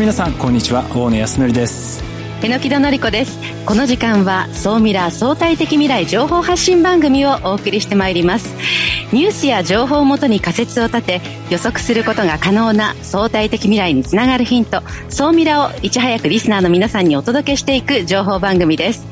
の皆さんこんにちは。大野康則です。榎木戸紀子です。この時間は総ミラー相対的未来情報発信番組をお送りしてまいります。ニュースや情報をもとに仮説を立て予測することが可能な相対的未来につながるヒント総ミラをいち早くリスナーの皆さんにお届けしていく情報番組です。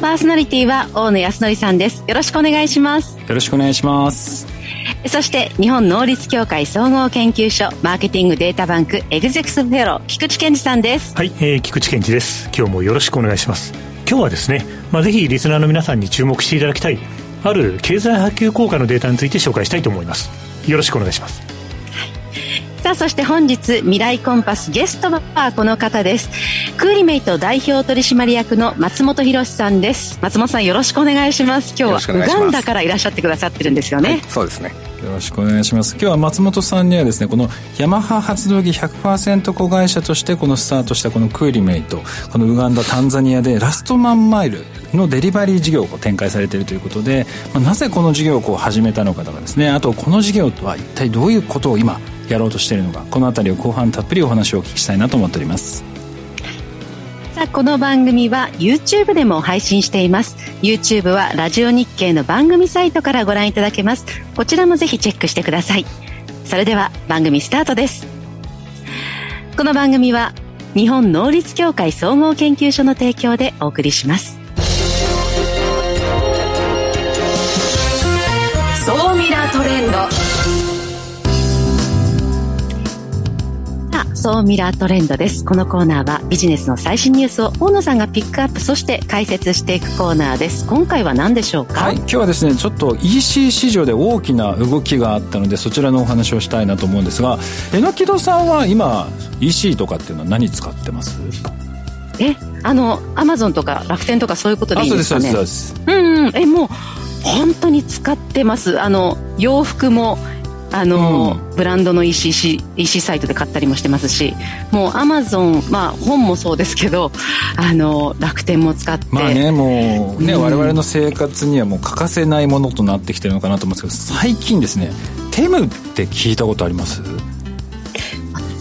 パーソナリティは大野康則さんです。よろしくお願いします。よろしくお願いしますそして日本能率協会総合研究所マーケティングデータバンクエグゼクティブフェロー菊池健二さんです。はい、えー、菊池健二です。今日もよろしくお願いします。今日はですね、まあ、ぜひリスナーの皆さんに注目していただきたいある経済波及効果のデータについて紹介したいと思います。よろしくお願いします。さあそして本日未来コンパスゲストはこの方です。クーリメイト代表取締役の松本博さんです。松本さんよろしくお願いします。今日はウガンダからいらっしゃってくださってるんですよね、はい、そうですねよろしくお願いします。今日は松本さんにはですねこのヤマハ発動機100%子会社としてこのスタートしたこのクーリメイトこのウガンダタンザニアでラストマンマイルのデリバリー事業を展開されているということで、まあ、なぜこの事業をこう始めたのかとかですね。あとこの事業とは一体どういうことを今やろうとしているのかこの辺りを後半たっぷりお話をお聞きしたいなと思っております。さあこの番組は YouTube でも配信しています。YouTube はラジオ日経の番組サイトからご覧いただけます。こちらもぜひチェックしてください。それでは番組スタートです。この番組は日本能率協会総合研究所の提供でお送りします。総ミラートレンド。総ミラートレンドです。このコーナーはビジネスの最新ニュースを大野さんがピックアップ、そして解説していくコーナーです。今回は何でしょうか？はい、今日はですね、ちょっと EC 市場で大きな動きがあったので、そちらのお話をしたいなと思うんですが、えのきどさんは今、EC とかっていうのは何使ってます？え、あの、アマゾンとか楽天とかそういうことでいいんですかね？そうです、そうです。うん、うん、え、もう、本当に使ってます。あの、洋服も、あの、うん、ブランドの EC, EC サイトで買ったりもしてますしもうアマゾンまあ本もそうですけどあの楽天も使ってまあねもうね、うん、我々の生活にはもう欠かせないものとなってきてるのかなと思うんですけど最近ですねテムって聞いたことあります？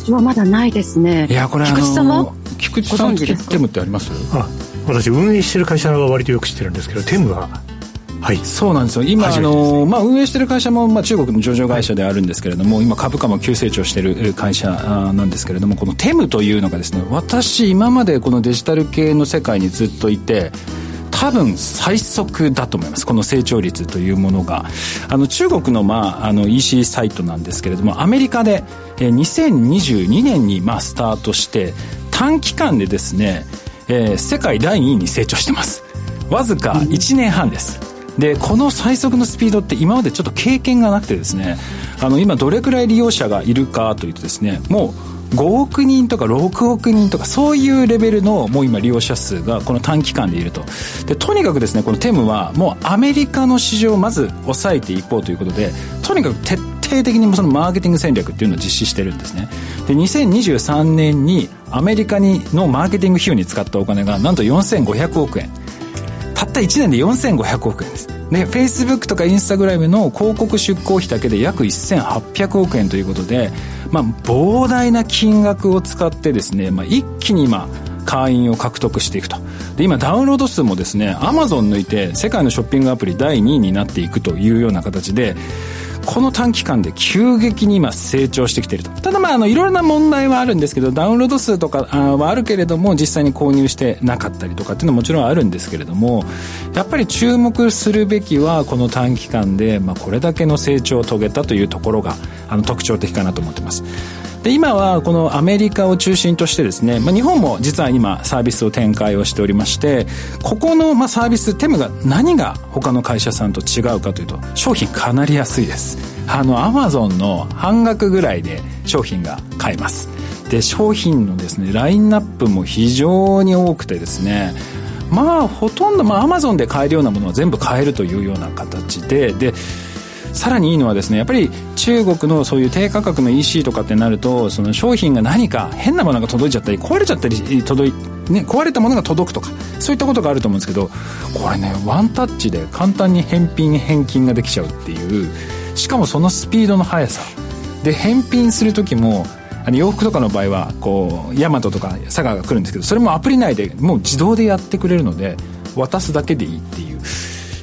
私はまだないですね。いやこれ菊池さんは菊池さんテムってあります？あ私運営してる会社は割とよく知ってるんですけどテムははい、そうなんですよ。今、あのまあ、運営している会社も、まあ、中国の上場会社であるんですけれども、はい、今株価も急成長している会社なんですけれどもこのテムというのがですね私今までこのデジタル系の世界にずっといて多分最速だと思います。この成長率というものが。あの中国の,、まあ、あの EC サイトなんですけれどもアメリカで2022年にまあスタートして短期間でですね、えー、世界第2位に成長してます。わずか1年半です、でこの最速のスピードって今までちょっと経験がなくてですねあの今どれくらい利用者がいるかというとですねもう5億人とか6億人とかそういうレベルのもう今利用者数がこの短期間でいると。でとにかくですねこのテムはもうアメリカの市場をまず抑えていこうということでとにかく徹底的にそのマーケティング戦略っていうのを実施してるんですね。で2023年にアメリカにのマーケティング費用に使ったお金がなんと4500億円。たった1年で4500億円です。で Facebook とか Instagram の広告出稿費だけで約1800億円ということで、まあ、膨大な金額を使ってですね、まあ、一気に今会員を獲得していくと。で今ダウンロード数もですね Amazon 抜いて世界のショッピングアプリ第2位になっていくというような形でこの短期間で急激に今成長してきていると。ただまああのいろいろな問題はあるんですけどダウンロード数とかはあるけれども実際に購入してなかったりとかっていうのはもちろんあるんですけれどもやっぱり注目するべきはこの短期間で、まあ、これだけの成長を遂げたというところがあの特徴的かなと思ってます。で今はこのアメリカを中心としてですね、まあ、日本も実は今サービスを展開をしておりましてここのまあサービステムが何が他の会社さんと違うかというと商品かなり安いです。あのアマゾンの半額ぐらいで商品が買えます。で商品のですねラインナップも非常に多くてですねまあほとんどまあアマゾンで買えるようなものは全部買えるというような形ででさらにいいのはですねやっぱり中国のそういう低価格の EC とかってなるとその商品が何か変なものが届いちゃったり壊れちゃったり届いね、壊れたものが届くとかそういったことがあると思うんですけどこれねワンタッチで簡単に返品返金ができちゃうっていうしかもそのスピードの速さ。で返品する時もあの洋服とかの場合はこうヤマトとか佐川が来るんですけどそれもアプリ内でもう自動でやってくれるので渡すだけでいいっていう。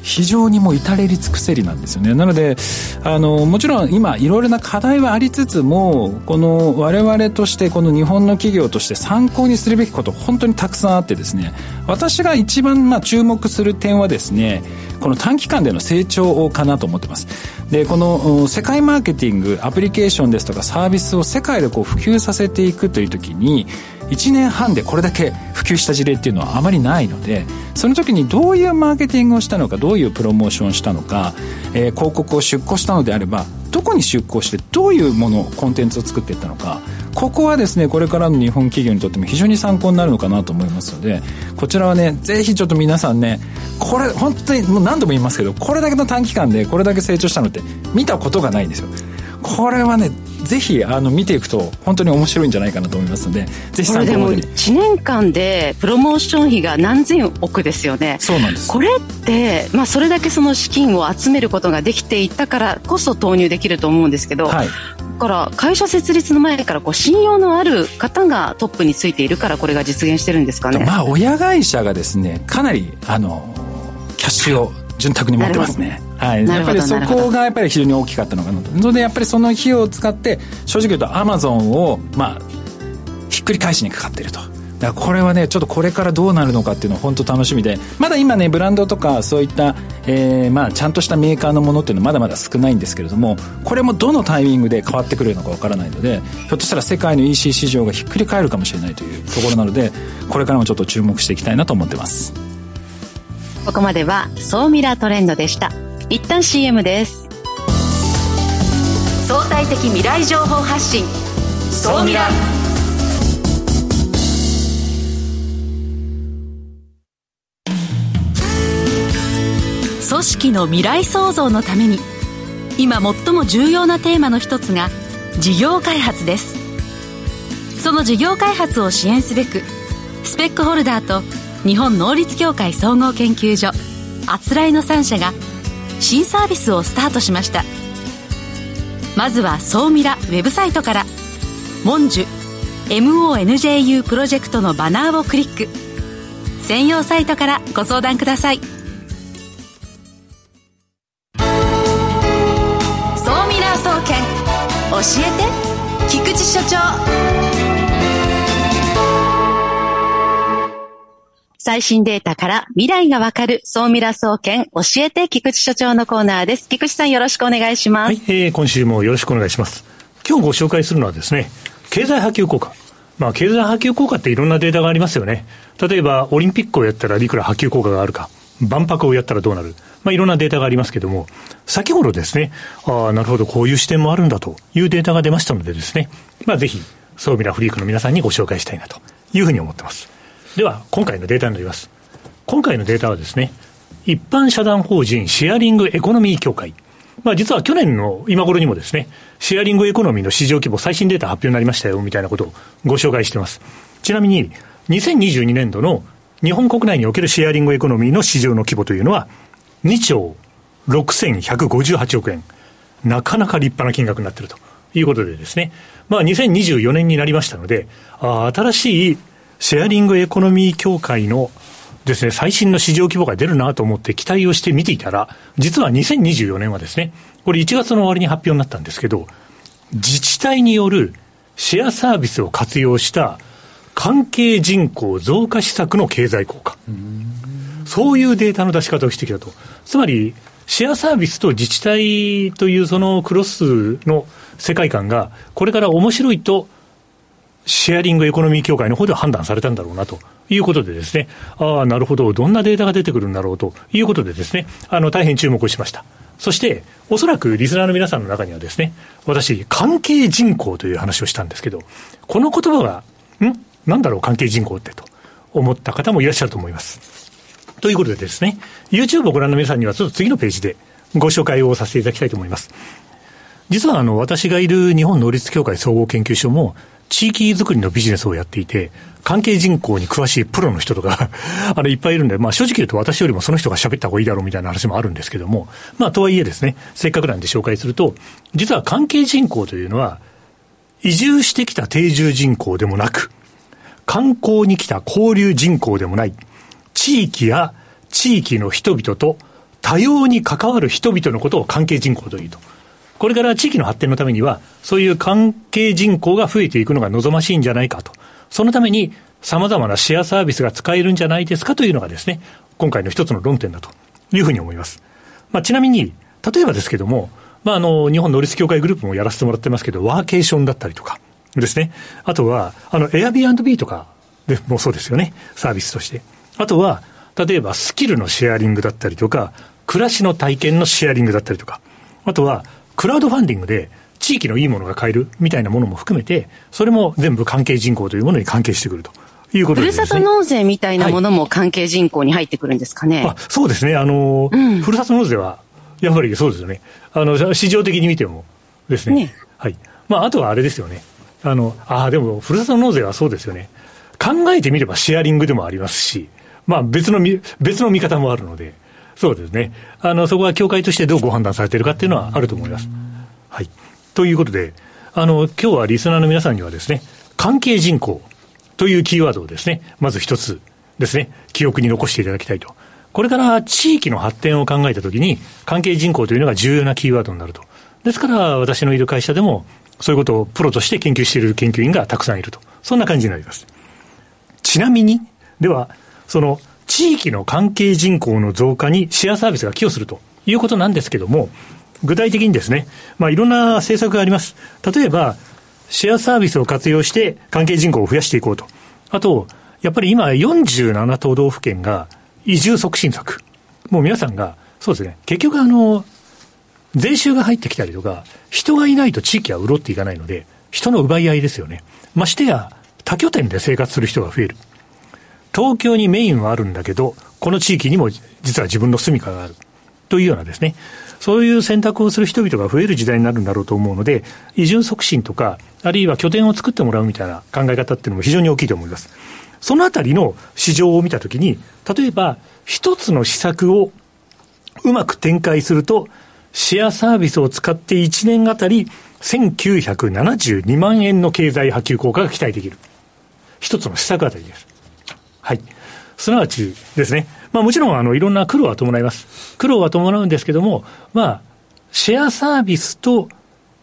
非常にもう至れり尽くせりなんですよね。なのであのもちろん今いろいろな課題はありつつもこの我々としてこの日本の企業として参考にするべきこと本当にたくさんあってですね私が一番まあ注目する点はですねこの短期間での成長かなと思ってます。でこの世界マーケティングアプリケーションですとかサービスを世界でこう普及させていくという時に1年半でこれだけ普及した事例っていうのはあまりないのでその時にどういうマーケティングをしたのかどういうプロモーションをしたのか、えー、広告を出稿したのであればどこに出向してどういうものコンテンツを作っていったのかここはですねこれからの日本企業にとっても非常に参考になるのかなと思いますのでこちらはねぜひちょっと皆さんねこれ本当にもう何度も言いますけどこれだけの短期間でこれだけ成長したのって見たことがないんですよ。これはねぜひあの見ていくと本当に面白いんじゃないかなと思いますのでぜひ参考までに1年間でプロモーション費が何千億ですよね。そうなんです。これって、まあ、それだけその資金を集めることができていたからこそ投入できると思うんですけど、はい、だから会社設立の前からこう信用のある方がトップについているからこれが実現してるんですかね。まあ親会社がですねかなりあのキャッシュを潤沢に持ってますねはい、やっぱりそこがやっぱり非常に大きかったのかなと。それでやっぱりその費用を使って正直言うとアマゾンをまあひっくり返しにかかっていると。だからこれはねちょっとこれからどうなるのかっていうのは本当楽しみで。まだ今ねブランドとかそういった、えー、まあちゃんとしたメーカーのものっていうのはまだまだ少ないんですけれどもこれもどのタイミングで変わってくるのかわからないのでひょっとしたら世界の EC 市場がひっくり返るかもしれないというところなのでこれからもちょっと注目していきたいなと思ってます。ここまでは総ミラートレンドでした一旦 CM です。相対的未来情報発信。総ミラ組織の未来創造のために今最も重要なテーマの一つが事業開発です。その事業開発を支援すべくスペックホルダーと日本能率協会総合研究所あつらいの3社が新サービスをスタートしました。まずは総ミラウェブサイトから「モンジュ MONJU プロジェクト」のバナーをクリック。専用サイトからご相談ください。総ミラー総研教えて菊池所長。最新データから未来がわかる総ミラ総研教えて菊池所長のコーナーです。菊池さんよろしくお願いします。はい、えー、今週もよろしくお願いします。今日ご紹介するのはですね、経済波及効果。まあ、経済波及効果っていろんなデータがありますよね。例えば、オリンピックをやったらいくら波及効果があるか。万博をやったらどうなる。まあ、いろんなデータがありますけども、先ほどですね、ああ、なるほど、こういう視点もあるんだというデータが出ましたのでですね、まあ、ぜひ、総ミラフリークの皆さんにご紹介したいなというふうに思ってます。では、今回のデータになります。今回のデータはですね、一般社団法人シェアリングエコノミー協会。まあ実は去年の今頃にもですね、シェアリングエコノミーの市場規模最新データ発表になりましたよ、みたいなことをご紹介してます。ちなみに、2022年度の日本国内におけるシェアリングエコノミーの市場の規模というのは、2兆6158億円。なかなか立派な金額になっているということでですね、まあ2024年になりましたので、あ新しいシェアリングエコノミー協会のですね、最新の市場規模が出るなと思って期待をして見ていたら、実は2024年はですね、これ1月の終わりに発表になったんですけど、自治体によるシェアサービスを活用した関係人口増加施策の経済効果。そういうデータの出し方をしてきたと。つまり、シェアサービスと自治体というそのクロスの世界観が、これから面白いとシェアリングエコノミー協会の方で判断されたんだろうなということでですね、ああ、なるほど、どんなデータが出てくるんだろうということでですね、あの、大変注目をしました。そして、おそらくリスナーの皆さんの中にはですね、私、関係人口という話をしたんですけど、この言葉が、ん？なんだろう、関係人口ってと思った方もいらっしゃると思います。ということでですね、YouTube をご覧の皆さんには、ちょっと次のページでご紹介をさせていただきたいと思います。実はあの、私がいる日本能率協会総合研究所も、地域づくりのビジネスをやっていて、関係人口に詳しいプロの人とか あの、いっぱいいるんで、まあ正直言うと私よりもその人が喋った方がいいだろうみたいな話もあるんですけども、まあとはいえですね、せっかくなんで紹介すると、実は関係人口というのは、移住してきた定住人口でもなく、観光に来た交流人口でもない、地域や地域の人々と多様に関わる人々のことを関係人口というと。これから地域の発展のためには、そういう関係人口が増えていくのが望ましいんじゃないかと。そのために、様々なシェアサービスが使えるんじゃないですかというのがですね、今回の一つの論点だというふうに思います。まあ、ちなみに、例えばですけども、まあ、あの、日本能率協会グループもやらせてもらってますけど、ワーケーションだったりとかですね。あとは、あの、Airbnb とかでもそうですよね。サービスとして。あとは、例えばスキルのシェアリングだったりとか、暮らしの体験のシェアリングだったりとか、あとは、クラウドファンディングで地域のいいものが買えるみたいなものも含めて、それも全部関係人口というものに関係してくると。いうことです、ね、ふるさと納税みたいなものも関係人口に入ってくるんですかね。はい、あそうですね。あの、うん、ふるさと納税は、やっぱりそうですよね。あの、市場的に見てもですね。ねはい。まあ、あとはあれですよね。あの、ああ、でも、ふるさと納税はそうですよね。考えてみればシェアリングでもありますし、まあ、別の別の見方もあるので、そうですね。あの、そこは協会としてどうご判断されているかっていうのはあると思います。はい。ということで、あの、今日はリスナーの皆さんにはですね、関係人口というキーワードをですね、まず一つですね、記憶に残していただきたいと。これから地域の発展を考えたときに、関係人口というのが重要なキーワードになると。ですから、私のいる会社でも、そういうことをプロとして研究している研究員がたくさんいると。そんな感じになります。ちなみに、では、その地域の関係人口の増加にシェアサービスが寄与するということなんですけども、具体的にですね、まあいろんな政策があります。例えば、シェアサービスを活用して関係人口を増やしていこうと。あと、やっぱり今47都道府県が移住促進策。もう皆さんが、そうですね、結局あの、税収が入ってきたりとか、人がいないと地域は潤っていかないので、人の奪い合いですよね。ましてや、多拠点で生活する人が増える。東京にメインはあるんだけど、この地域にも実は自分の住みかがある。というようなですね、そういう選択をする人々が増える時代になるんだろうと思うので、移住促進とか、あるいは拠点を作ってもらうみたいな考え方っていうのも非常に大きいと思います。そのあたりの市場を見たときに、例えば、一つの施策をうまく展開すると、シェアサービスを使って1年あたり1972万円の経済波及効果が期待できる。一つの施策あたりです。はい。すなわちですね、まあもちろんあのいろんな苦労は伴います。苦労は伴うんですけども、まあ、シェアサービスと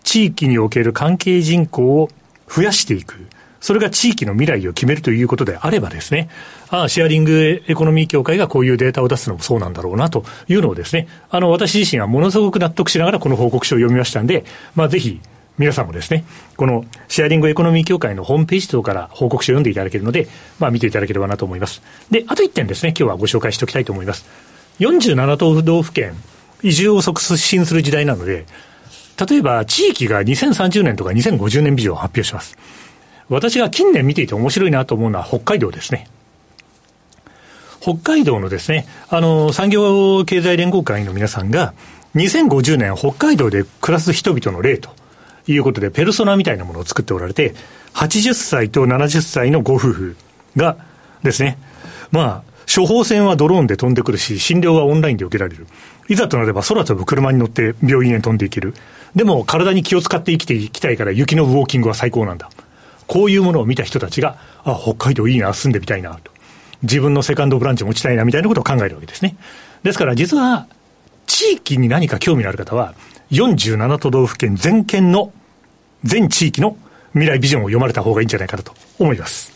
地域における関係人口を増やしていく。それが地域の未来を決めるということであればですね、ああ、シェアリングエコノミー協会がこういうデータを出すのもそうなんだろうなというのをですね、あの、私自身はものすごく納得しながらこの報告書を読みましたんで、まあぜひ、皆さんもですね、このシェアリングエコノミー協会のホームページ等から報告書を読んでいただけるので、まあ見ていただければなと思います。で、あと1点ですね、今日はご紹介しておきたいと思います。47都道府県、移住を促進する時代なので、例えば地域が2030年とか2050年ビジョンを発表します。私が近年見ていて面白いなと思うのは北海道ですね。北海道のですね、あの、産業経済連合会の皆さんが、2050年北海道で暮らす人々の例ということで、ペルソナみたいなものを作っておられて、80歳と70歳のご夫婦がですね、まあ、処方箋はドローンで飛んでくるし、診療はオンラインで受けられる。いざとなれば空飛ぶ車に乗って病院へ飛んでいける。でも体に気を使って生きていきたいから雪のウォーキングは最高なんだ。こういうものを見た人たちが、あ、北海道いいな、住んでみたいな、と。自分のセカンドブランチ持ちたいな、みたいなことを考えるわけですね。ですから実は、地域に何か興味のある方は、47都道府県全県の、全地域の未来ビジョンを読まれた方がいいんじゃないかなと思います。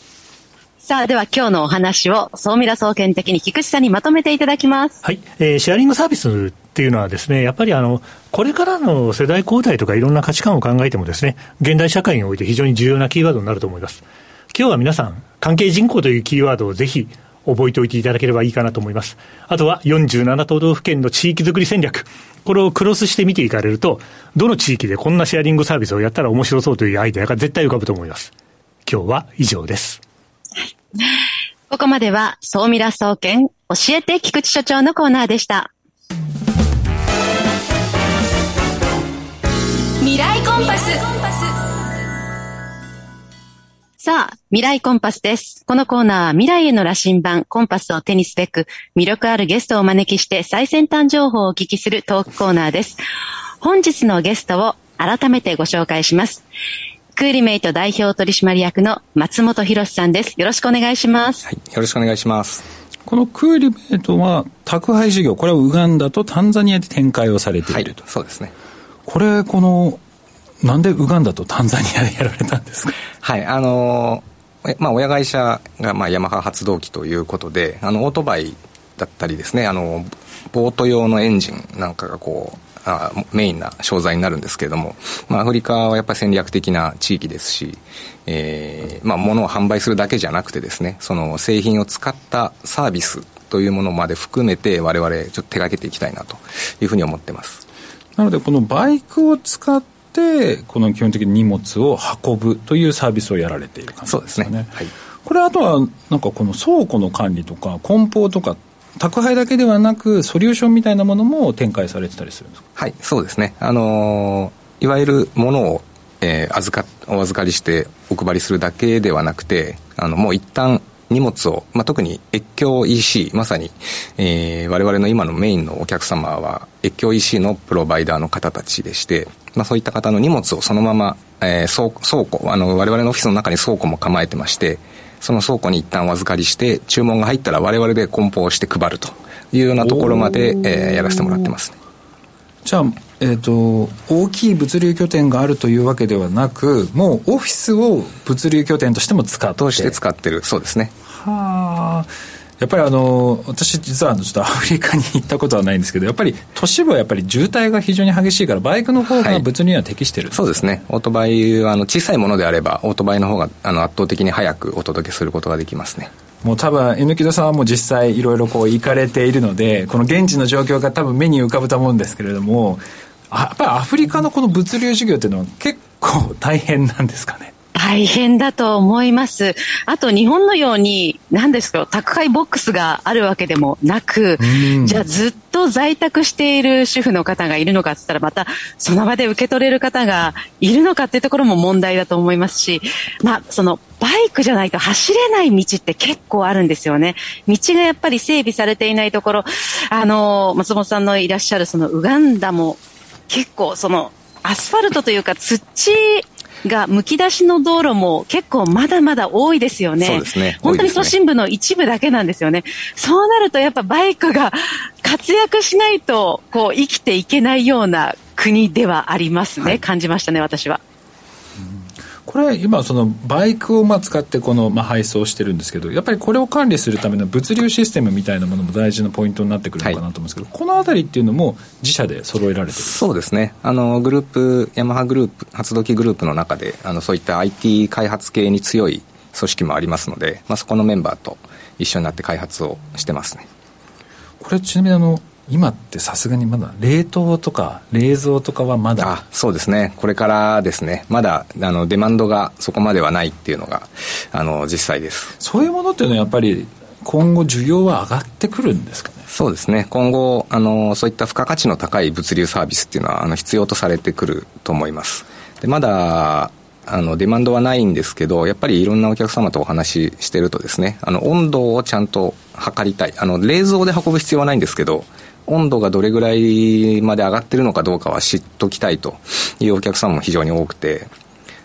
さあ、では今日のお話を、総ミラ総研的に菊池さんにまとめていただきます。はい。えー、シェアリングサービスっていうのはですね、やっぱりあの、これからの世代交代とかいろんな価値観を考えてもですね、現代社会において非常に重要なキーワードになると思います。今日は皆さん、関係人口というキーワードをぜひ覚えておいていただければいいかなと思います。あとは47都道府県の地域づくり戦略。これをクロスして見ていかれると、どの地域でこんなシェアリングサービスをやったら面白そうというアイデアが絶対浮かぶと思います。今日は以上です。はい。ここまでは、総ミラ総研教えて菊池所長のコーナーでした。未来コンパス。さあ、未来コンパスです。このコーナーは未来への羅針盤、コンパスを手にすべく、魅力あるゲストをお招きして最先端情報をお聞きするトークコーナーです。本日のゲストを改めてご紹介します。クーリメイト代表取締役の松本博さんです。よろしくお願いします。はい、よろしくお願いします。このクーリメイトは宅配事業、これはウガンダとタンザニアで展開をされていると。はい、そうですね。これ、この、なんでウガンダとタンザニアでやられたんですか？はい、あのー、まあ、親会社が、まあ、ヤマハ発動機ということで、あの、オートバイだったりですね、あの、ボート用のエンジンなんかがこう、あメインな商材になるんですけれども、まあ、アフリカはやっぱり戦略的な地域ですし、えーまあ、物を販売するだけじゃなくてですねその製品を使ったサービスというものまで含めて我々ちょっと手がけていきたいなというふうに思ってます。なのでこのバイクを使ってこの基本的に荷物を運ぶというサービスをやられている感じですね。そうですね、はい、これあとはなんかこの倉庫の管理とか梱包とか宅配だけではなく、ソリューションみたいなものも展開されてたりするんですか？はい、そうですね。あのー、いわゆるものを、えー、預か、お預かりしてお配りするだけではなくて、あの、もう一旦荷物を、まあ、特に越境 EC、まさに、えー、我々の今のメインのお客様は、越境 EC のプロバイダーの方たちでして、まあ、そういった方の荷物をそのまま、えー、倉倉庫、あの、我々のオフィスの中に倉庫も構えてまして、その倉庫に一旦お預かりして、注文が入ったら我々で梱包して配るというようなところまで、えー、やらせてもらってますね。じゃあ、えーと、大きい物流拠点があるというわけではなくもうオフィスを物流拠点としても使って。として使ってる。そうですね。はあやっぱりあの私実はちょっとアフリカに行ったことはないんですけどやっぱり都市部はやっぱり渋滞が非常に激しいからバイクの方が物流には適してる、はい、そうですね。オートバイはあの小さいものであればオートバイの方があの圧倒的に早くお届けすることができますね。もう多分、榎木戸さんはもう実際いろいろこう行かれているので、この現地の状況が多分目に浮かぶと思うんですけれども、やっぱりアフリカのこの物流事業っていうのは結構大変なんですかね？大変だと思います。あと日本のように、何ですか、宅配ボックスがあるわけでもなく、じゃあずっと在宅している主婦の方がいるのかって言ったら、またその場で受け取れる方がいるのかっていうところも問題だと思いますし、まあ、そのバイクじゃないと走れない道って結構あるんですよね。道がやっぱり整備されていないところ、あの、松本さんのいらっしゃるそのウガンダも結構そのアスファルトというか土がむき出しの道路も結構まだまだ多いですよね。そうですね。本当に都心部の一部だけなんですよね。そうなるとやっぱバイクが活躍しないとこう生きていけないような国ではありますね。はい、感じましたね、私は。これ今そのバイクをまあ使ってこのまあ配送してるんですけどやっぱりこれを管理するための物流システムみたいなものも大事なポイントになってくるのかなと思うんですけど、はい、この辺りっていうのも自社で揃えられてる？そうですね。あのグループヤマハグループ発動機グループの中であのそういった IT 開発系に強い組織もありますので、まあ、そこのメンバーと一緒になって開発をしてますね。これちなみにあの今ってさすがにまだ冷凍とか冷蔵とかはまだ？そうですね。これからですね。まだあのデマンドがそこまではないっていうのがあの実際です。そういうものっていうのはやっぱり今後需要は上がってくるんですかね？そうですね。今後あのそういった付加価値の高い物流サービスっていうのはあの必要とされてくると思います。でまだあのデマンドはないんですけどやっぱりいろんなお客様とお話ししてるとですねあの温度をちゃんと測りたい。あの冷蔵で運ぶ必要はないんですけど温度がどれぐらいまで上がってるのかどうかは知っときたいというお客さんも非常に多くて、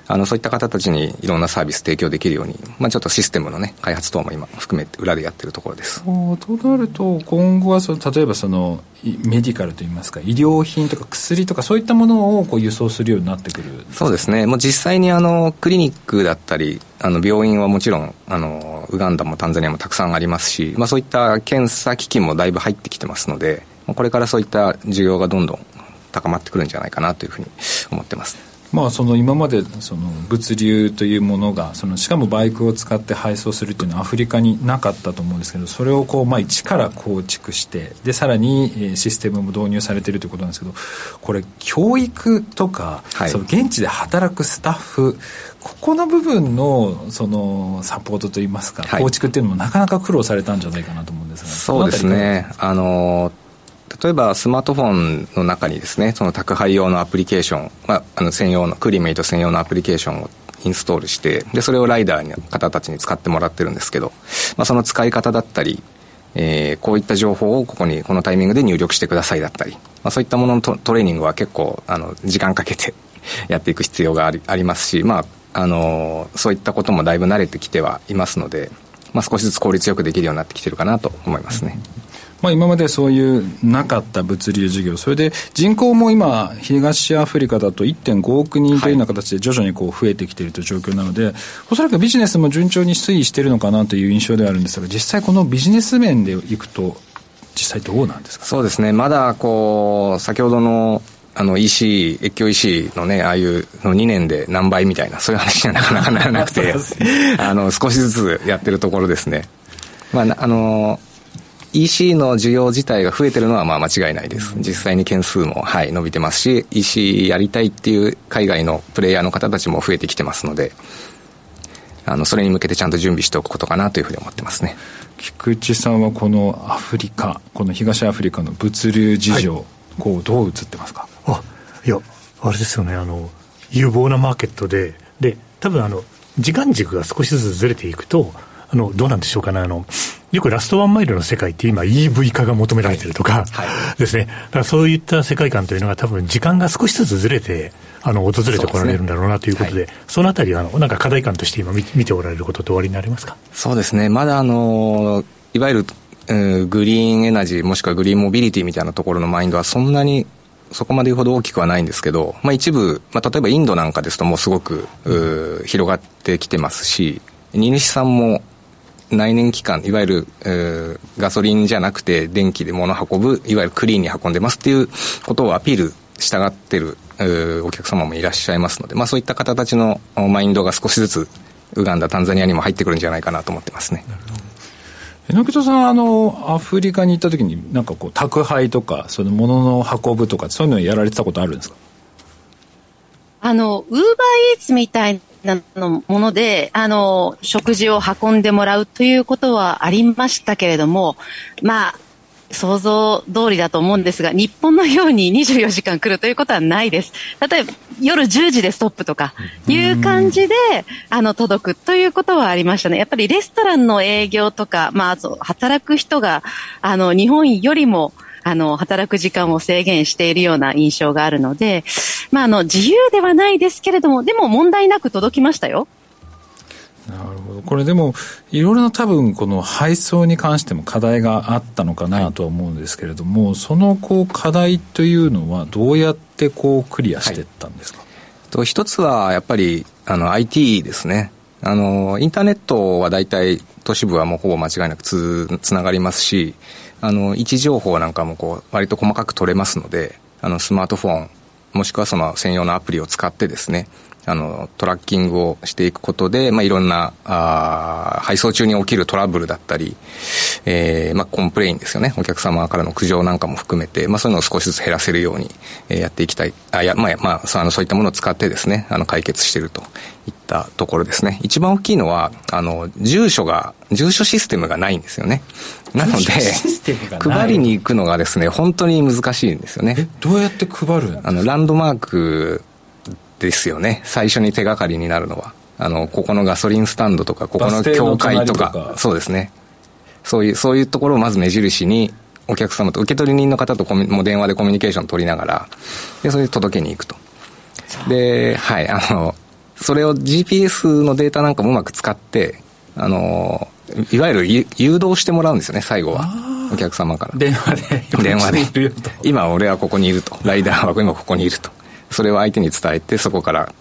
あのそういった方たちにいろんなサービス提供できるように、まあ、ちょっとシステムの、ね、開発等も今含めて裏でやってるところです。となると今後はその例えばそのメディカルといいますか医療品とか薬とかそういったものをこう輸送するようになってくる。そうですね。もう実際にあのクリニックだったりあの病院はもちろんあのウガンダもタンザニアもたくさんありますし、まあ、そういった検査機器もだいぶ入ってきてますのでこれからそういった需要がどんどん高まってくるんじゃないかなというふうに思ってます。まあ、その今までその物流というものがそのしかもバイクを使って配送するというのはアフリカになかったと思うんですけどそれをこうまあ一から構築してでさらにシステムも導入されているということなんですけどこれ教育とか、はい、その現地で働くスタッフここの部分のそのサポートといいますか、構築っていうのもなかなか苦労されたんじゃないかなと思うんですがそうですね。あの例えばスマートフォンの中にですねその宅配用のアプリケーション、まあ、あの専用のクリメイト専用のアプリケーションをインストールしてでそれをライダーの方たちに使ってもらってるんですけど、まあ、その使い方だったり、えー、こういった情報をここにこのタイミングで入力してくださいだったり、まあ、そういったもののトレーニングは結構あの時間かけて やっていく必要がありありますし、まあ、あのそういったこともだいぶ慣れてきてはいますので、まあ、少しずつ効率よくできるようになってきてるかなと思いますね。まあ、今までそういうなかった物流事業、それで人口も今、東アフリカだと1.5億人というような形で徐々にこう増えてきているという状況なので、はい、おそらくビジネスも順調に推移しているのかなという印象ではあるんですが、実際このビジネス面でいくと、実際どうなんですか？そうですね、まだこう、先ほどのあの EC、越境 EC のね、ああいうの2年で何倍みたいな、そういう話にはなかなかならなくて、あの、少しずつやってるところですね。まあ、あの、EC の需要自体が増えてるのはまあ間違いないです。実際に件数も、はい、伸びてますし、EC やりたいっていう海外のプレイヤーの方たちも増えてきてますので、あの、それに向けてちゃんと準備しておくことかなというふうに思ってますね。菊池さんはこのアフリカ、この東アフリカの物流事情、はい、こうどう映ってますか？あ、いや、あれですよね、あの、有望なマーケットで、で、多分あの、時間軸が少しずつずれていくと、あの、どうなんでしょうかね、あの、よくラストワンマイルの世界って今 EV 化が求められてるとか、はい、ですね。だからそういった世界観というのが多分時間が少しずつずれて、あの、訪れてこられるんだろうなということで、そ、ねはい、そのあたりは、あの、なんか課題感として今見見ておられることって終わりになりますか？そうですね。まだあの、いわゆる、グリーンエナジーもしくはグリーンモビリティみたいなところのマインドはそんなにそこまで言うほど大きくはないんですけど、まあ、一部、まあ、例えばインドなんかですともうすごく広がってきてますし荷主さんも内燃機関、いわゆる、えー、ガソリンじゃなくて電気で物運ぶ、いわゆるクリーンに運んでますっていうことをアピールしたがってる、えー、お客様もいらっしゃいますので、まあそういった方たちのマインドが少しずつ、ウガンダ、タンザニアにも入ってくるんじゃないかなと思ってますね。榎木さん、あの、アフリカに行った時に、なんかこう、宅配とか、その物の運ぶとか、そういうのやられてたことあるんですか？あの、ウーバーイーツみたいなのもので、あの、食事を運んでもらうということはありましたけれども、まあ、想像通りだと思うんですが、日本のように24時間来るということはないです。例えば、夜10時でストップとか、いう感じで、あの、届くということはありましたね。やっぱりレストランの営業とか、まあ、働く人が、あの、日本よりも、あの、働く時間を制限しているような印象があるので、まあ、あの、自由ではないですけれども、でも問題なく届きましたよ。なるほど。これでも、いろいろな多分、この配送に関しても課題があったのかなとは思うんですけれども、はい、そのこう課題というのは、どうやってこうクリアしていったんですか、はい、と一つは、やっぱり、あの、IT ですね。あの、インターネットは大体、都市部はもうほぼ間違いなくつつながりますし、あの、位置情報なんかもこう、割と細かく取れますので、あの、スマートフォン、もしくはその専用のアプリを使ってですね、あの、トラッキングをしていくことで、まあ、いろんな、あ配送中に起きるトラブルだったり、えー、まあ、 complain ですよね。お客様からの苦情なんかも含めて、まあ、そういうのを少しずつ減らせるように、えー、やっていきたい。あ、や、まあ、まあ、そのそういったものを使ってですね、あの、解決しているといったところですね。一番大きいのは、あの、住所が、住所システムがないんですよね。なので、配りに行くのがですね、本当に難しいんですよね。どうやって配るあの、ランドマークですよね。最初に手がかりになるのは。あのここのガソリンスタンドとかここの教会とか。そうですね。そういうそういうところをまず目印にお客様と受取人の方とも電話でコミュニケーション取りながらでそれで届けに行くと。ではいあのそれを GPS のデータなんかもうまく使ってあのいわゆる誘導してもらうんですよね最後は。お客様から。電話で。電話で。今俺はここにいると。ライダーは今ここにいると。それを相手に伝えてそこから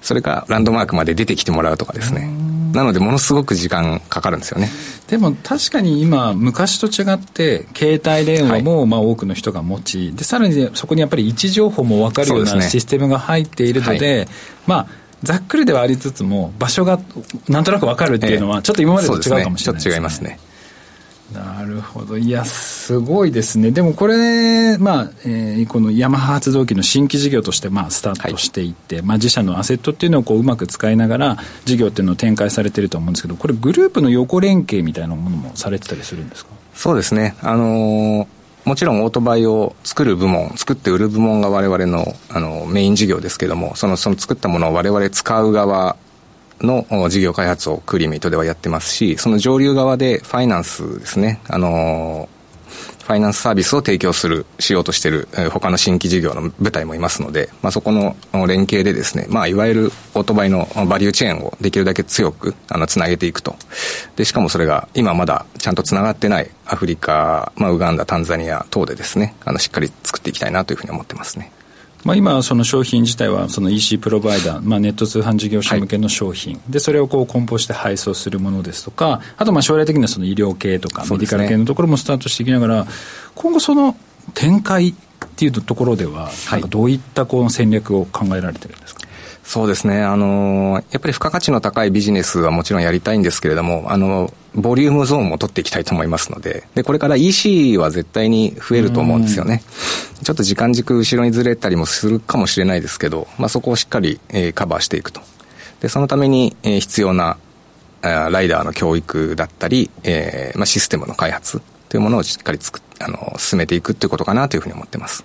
それがランドマークまで出てきてもらうとかですね。なのでものすごく時間かかるんですよね。でも確かに今昔と違って携帯電話もまあ多くの人が持ち、はい、でさらにそこにやっぱり位置情報も分かるようなシステムが入っているので、ねはい、まあざっくりではありつつも場所がなんとなく分かるっていうのはちょっと今までと違うかもしれないですね、ええ、ちょっと違いますね。なるほど。いや、すごいですね。でもこれ、まあ、えー、このヤマハ発動機の新規事業として、まあ、スタートしていって、はい、まあ、自社のアセットっていうのをこう、うまく使いながら、事業っていうのを展開されてると思うんですけど、これ、グループの横連携みたいなものもされてたりするんですか？そうですね。あのーもちろんオートバイを作る部門、作って売る部門が我々のあのメイン事業ですけども、そのその作ったものを我々使う側の事業開発をクリミートではやってますし、その上流側でファイナンスですね、あのファイナンスサービスを提供する、しようとしている、えー、他の新規事業の部隊もいますので、まあ、そこの連携でですね、まあ、いわゆるオートバイのバリューチェーンをできるだけ強く、あの、つなげていくと。で、しかもそれが今まだちゃんとつながってないアフリカ、まあ、ウガンダ、タンザニア等でですね、あの、しっかり作っていきたいなというふうに思ってますね。まあ、今、その商品自体はその EC プロバイダー、まあ、ネット通販事業者向けの商品、はい、でそれをこう梱包して配送するものですとか、あとまあ将来的にはその医療系とか、メディカル系のところもスタートしていきながら、今後、その展開っていうところでは、どういったこの戦略を考えられてるんですか？そうですね。あの、やっぱり付加価値の高いビジネスはもちろんやりたいんですけれども、あの、ボリュームゾーンも取っていきたいと思いますので、で、これから EC は絶対に増えると思うんですよね。ちょっと時間軸後ろにずれたりもするかもしれないですけど、まあそこをしっかり、えー、カバーしていくと。で、そのために、えー、必要な、ライダーの教育だったり、えー、まあシステムの開発というものをしっかり作あの進めていくっていうことかなというふうに思ってます。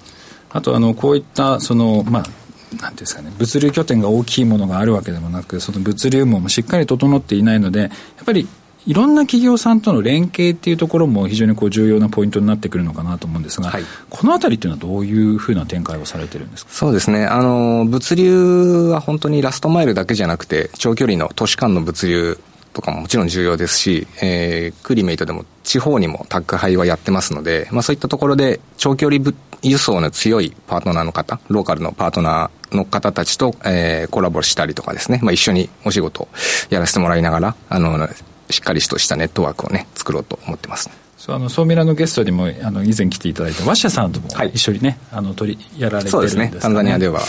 あとあのこういったそのまあなんですかね、物流拠点が大きいものがあるわけでもなく、その物流網もしっかり整っていないので、やっぱりいろんな企業さんとの連携っていうところも非常にこう重要なポイントになってくるのかなと思うんですが、はい、このあたりっていうのはどういうふうな展開をされてるんですか？そうですね。あの、物流は本当にラストマイルだけじゃなくて、長距離の都市間の物流とかももちろん重要ですし、えー、クリメイトでも地方にも宅配はやってますので、まあそういったところで長距離輸送の強いパートナーの方、ローカルのパートナーの方たちと、えー、コラボしたりとかですね、まあ一緒にお仕事やらせてもらいながら、あの、しっかりとしたネットワークをね、作ろうと思ってます、そうあのソーミラのゲストにもあの以前来ていただいたワッシャさんとも一緒にね、はい、あの取りやられてるんです、ね、そうですね。タンザニアでは。だ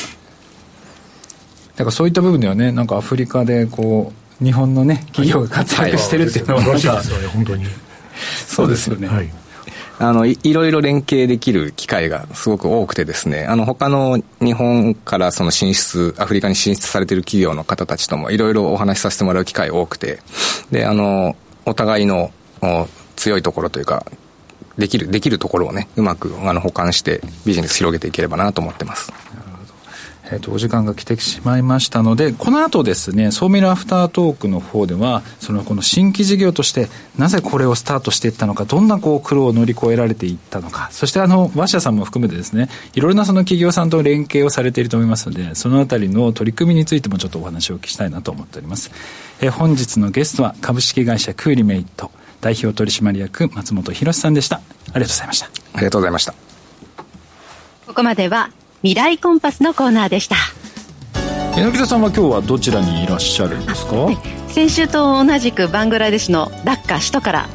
からそういった部分ではねなんかアフリカでこう日本のね企業が活躍してるっていうのは、はい、本当に。そうですよね、はいあのい、ろいろ連携できる機会がすごく多くてですね、あの、他の日本からその進出、アフリカに進出されている企業の方たちともいろいろお話しさせてもらう機会多くて、で、あの、お互いの強いところというか、できる、できるところをね、うまくあの保管してビジネス広げていければなと思ってます。えー、とお時間が来てしまいましたのでこの後ですねソーミルアフタートークの方ではそのこの新規事業としてなぜこれをスタートしていったのかどんなこう苦労を乗り越えられていったのかそしてあの和社さんも含めてですねいろいろなその企業さんと連携をされていると思いますのでそのあたりの取り組みについてもちょっとお話をお聞きしたいなと思っております、えー、本日のゲストは株式会社クーリメイト代表取締役松本博さんでしたありがとうございました。ありがとうございました。ここまでは未来コンパスのコーナーでした。柳田さんは今日はどちらにいらっしゃるんですか、はい、先週と同じくバングラデシュのダッカ首都から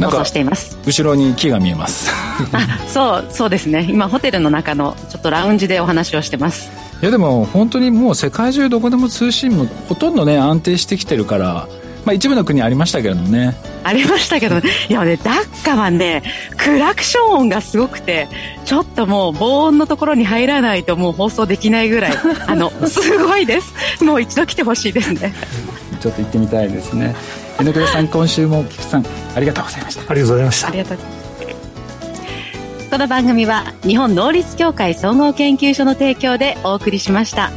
放送しています。後ろに木が見えます。あそうそうですね。今ホテルの中のちょっとラウンジでお話をしてます。いやでも本当にもう世界中どこでも通信もほとんどね安定してきてるからまあ、一部の国ありましたけどね。ありましたけど、いやねダッカはねクラクション音がすごくてちょっともう防音のところに入らないともう放送できないぐらい あのすごいです。もう一度来てほしいですね。ちょっと行ってみたいですね。榎倉さん今週も菊さんありがとうございました。ありがとうございました。ありがとう。この番組は日本能率協会総合研究所の提供でお送りしました。